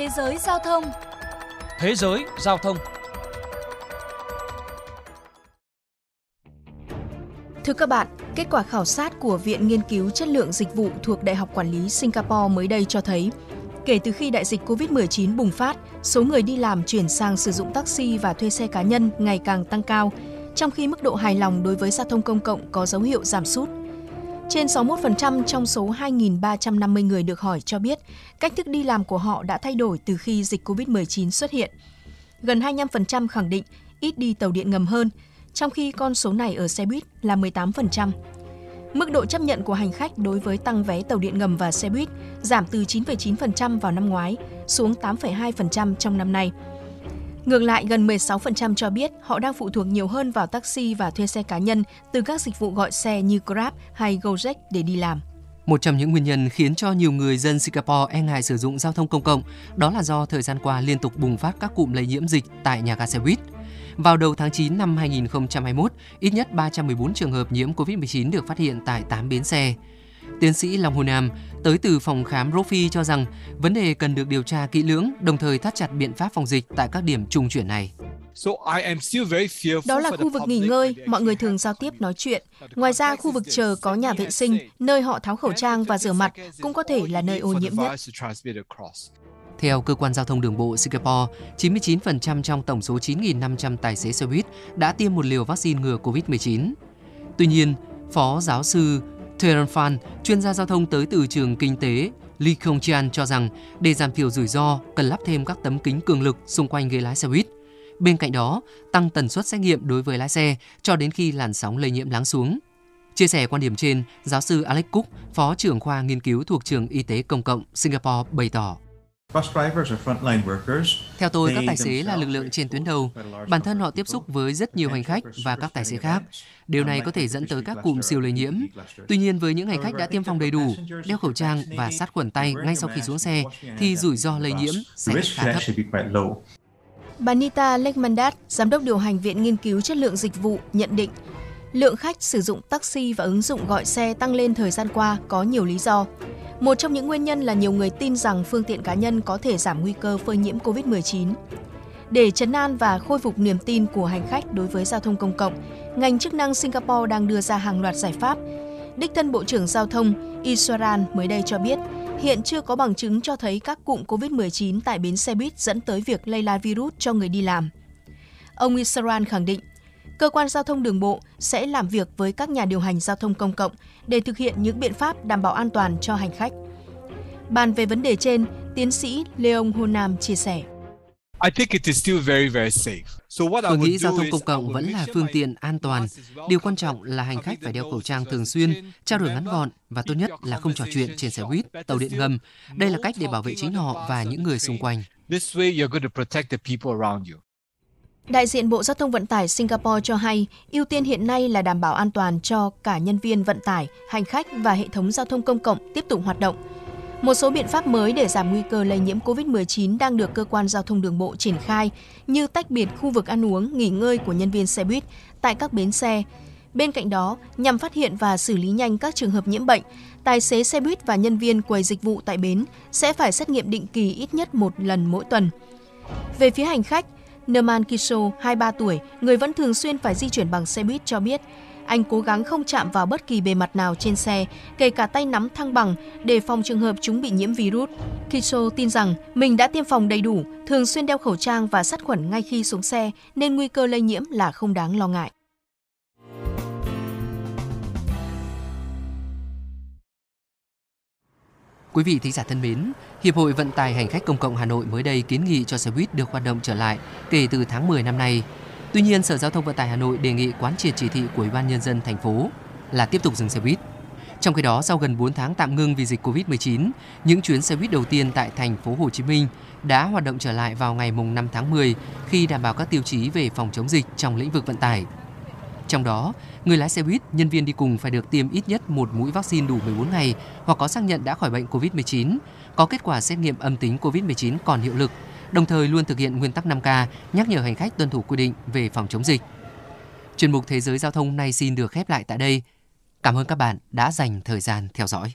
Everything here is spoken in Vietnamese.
Thế giới giao thông Thế giới giao thông Thưa các bạn, kết quả khảo sát của Viện Nghiên cứu Chất lượng Dịch vụ thuộc Đại học Quản lý Singapore mới đây cho thấy, kể từ khi đại dịch COVID-19 bùng phát, số người đi làm chuyển sang sử dụng taxi và thuê xe cá nhân ngày càng tăng cao, trong khi mức độ hài lòng đối với giao thông công cộng có dấu hiệu giảm sút. Trên 61% trong số 2.350 người được hỏi cho biết cách thức đi làm của họ đã thay đổi từ khi dịch COVID-19 xuất hiện. Gần 25% khẳng định ít đi tàu điện ngầm hơn, trong khi con số này ở xe buýt là 18%. Mức độ chấp nhận của hành khách đối với tăng vé tàu điện ngầm và xe buýt giảm từ 9,9% vào năm ngoái xuống 8,2% trong năm nay. Ngược lại, gần 16% cho biết họ đang phụ thuộc nhiều hơn vào taxi và thuê xe cá nhân từ các dịch vụ gọi xe như Grab hay Gojek để đi làm. Một trong những nguyên nhân khiến cho nhiều người dân Singapore e ngại sử dụng giao thông công cộng đó là do thời gian qua liên tục bùng phát các cụm lây nhiễm dịch tại nhà ga xe buýt. Vào đầu tháng 9 năm 2021, ít nhất 314 trường hợp nhiễm COVID-19 được phát hiện tại 8 bến xe. Tiến sĩ Long Hồ Nam tới từ phòng khám Rofi cho rằng vấn đề cần được điều tra kỹ lưỡng, đồng thời thắt chặt biện pháp phòng dịch tại các điểm trung chuyển này. Đó là khu vực nghỉ ngơi, mọi người thường giao tiếp nói chuyện. Ngoài ra, khu vực chờ có nhà vệ sinh, nơi họ tháo khẩu trang và rửa mặt cũng có thể là nơi ô nhiễm nhất. Theo cơ quan giao thông đường bộ Singapore, 99% trong tổng số 9.500 tài xế xe buýt đã tiêm một liều vaccine ngừa COVID-19. Tuy nhiên, Phó giáo sư Teran Phan, chuyên gia giao thông tới từ trường kinh tế Lee Kong Chan cho rằng để giảm thiểu rủi ro, cần lắp thêm các tấm kính cường lực xung quanh ghế lái xe buýt. Bên cạnh đó, tăng tần suất xét nghiệm đối với lái xe cho đến khi làn sóng lây nhiễm lắng xuống. Chia sẻ quan điểm trên, giáo sư Alex Cook, phó trưởng khoa nghiên cứu thuộc trường Y tế Công cộng Singapore bày tỏ. Theo tôi, các tài xế là lực lượng trên tuyến đầu. Bản thân họ tiếp xúc với rất nhiều hành khách và các tài xế khác. Điều này có thể dẫn tới các cụm siêu lây nhiễm. Tuy nhiên, với những hành khách đã tiêm phòng đầy đủ, đeo khẩu trang và sát khuẩn tay ngay sau khi xuống xe, thì rủi ro lây nhiễm sẽ khá thấp. Bà Nita Lekmandat, giám đốc điều hành Viện Nghiên cứu Chất lượng Dịch vụ, nhận định lượng khách sử dụng taxi và ứng dụng gọi xe tăng lên thời gian qua có nhiều lý do. Một trong những nguyên nhân là nhiều người tin rằng phương tiện cá nhân có thể giảm nguy cơ phơi nhiễm COVID-19. Để chấn an và khôi phục niềm tin của hành khách đối với giao thông công cộng, ngành chức năng Singapore đang đưa ra hàng loạt giải pháp. Đích thân Bộ trưởng Giao thông Iswaran mới đây cho biết, hiện chưa có bằng chứng cho thấy các cụm COVID-19 tại bến xe buýt dẫn tới việc lây lan virus cho người đi làm. Ông Iswaran khẳng định, cơ quan giao thông đường bộ sẽ làm việc với các nhà điều hành giao thông công cộng để thực hiện những biện pháp đảm bảo an toàn cho hành khách. Bàn về vấn đề trên, tiến sĩ Leong Honam chia sẻ. Tôi nghĩ giao thông công cộng vẫn là phương tiện an toàn. Điều quan trọng là hành khách phải đeo khẩu trang thường xuyên, trao đổi ngắn gọn và tốt nhất là không trò chuyện trên xe buýt, tàu điện ngầm. Đây là cách để bảo vệ chính họ và những người xung quanh. Đại diện Bộ Giao thông Vận tải Singapore cho hay, ưu tiên hiện nay là đảm bảo an toàn cho cả nhân viên vận tải, hành khách và hệ thống giao thông công cộng tiếp tục hoạt động. Một số biện pháp mới để giảm nguy cơ lây nhiễm COVID-19 đang được cơ quan giao thông đường bộ triển khai, như tách biệt khu vực ăn uống, nghỉ ngơi của nhân viên xe buýt tại các bến xe. Bên cạnh đó, nhằm phát hiện và xử lý nhanh các trường hợp nhiễm bệnh, tài xế xe buýt và nhân viên quầy dịch vụ tại bến sẽ phải xét nghiệm định kỳ ít nhất một lần mỗi tuần. Về phía hành khách, Nerman Kisho, 23 tuổi, người vẫn thường xuyên phải di chuyển bằng xe buýt cho biết, anh cố gắng không chạm vào bất kỳ bề mặt nào trên xe, kể cả tay nắm thăng bằng, để phòng trường hợp chúng bị nhiễm virus. Kisho tin rằng mình đã tiêm phòng đầy đủ, thường xuyên đeo khẩu trang và sát khuẩn ngay khi xuống xe, nên nguy cơ lây nhiễm là không đáng lo ngại. Quý vị thính giả thân mến, Hiệp hội Vận tải Hành khách Công cộng Hà Nội mới đây kiến nghị cho xe buýt được hoạt động trở lại kể từ tháng 10 năm nay. Tuy nhiên, Sở Giao thông Vận tải Hà Nội đề nghị quán triệt chỉ thị của Ủy ban Nhân dân thành phố là tiếp tục dừng xe buýt. Trong khi đó, sau gần 4 tháng tạm ngưng vì dịch Covid-19, những chuyến xe buýt đầu tiên tại thành phố Hồ Chí Minh đã hoạt động trở lại vào ngày 5 tháng 10 khi đảm bảo các tiêu chí về phòng chống dịch trong lĩnh vực vận tải. Trong đó, người lái xe buýt, nhân viên đi cùng phải được tiêm ít nhất một mũi vaccine đủ 14 ngày hoặc có xác nhận đã khỏi bệnh COVID-19, có kết quả xét nghiệm âm tính COVID-19 còn hiệu lực, đồng thời luôn thực hiện nguyên tắc 5K, nhắc nhở hành khách tuân thủ quy định về phòng chống dịch. Chuyên mục Thế giới Giao thông nay xin được khép lại tại đây. Cảm ơn các bạn đã dành thời gian theo dõi.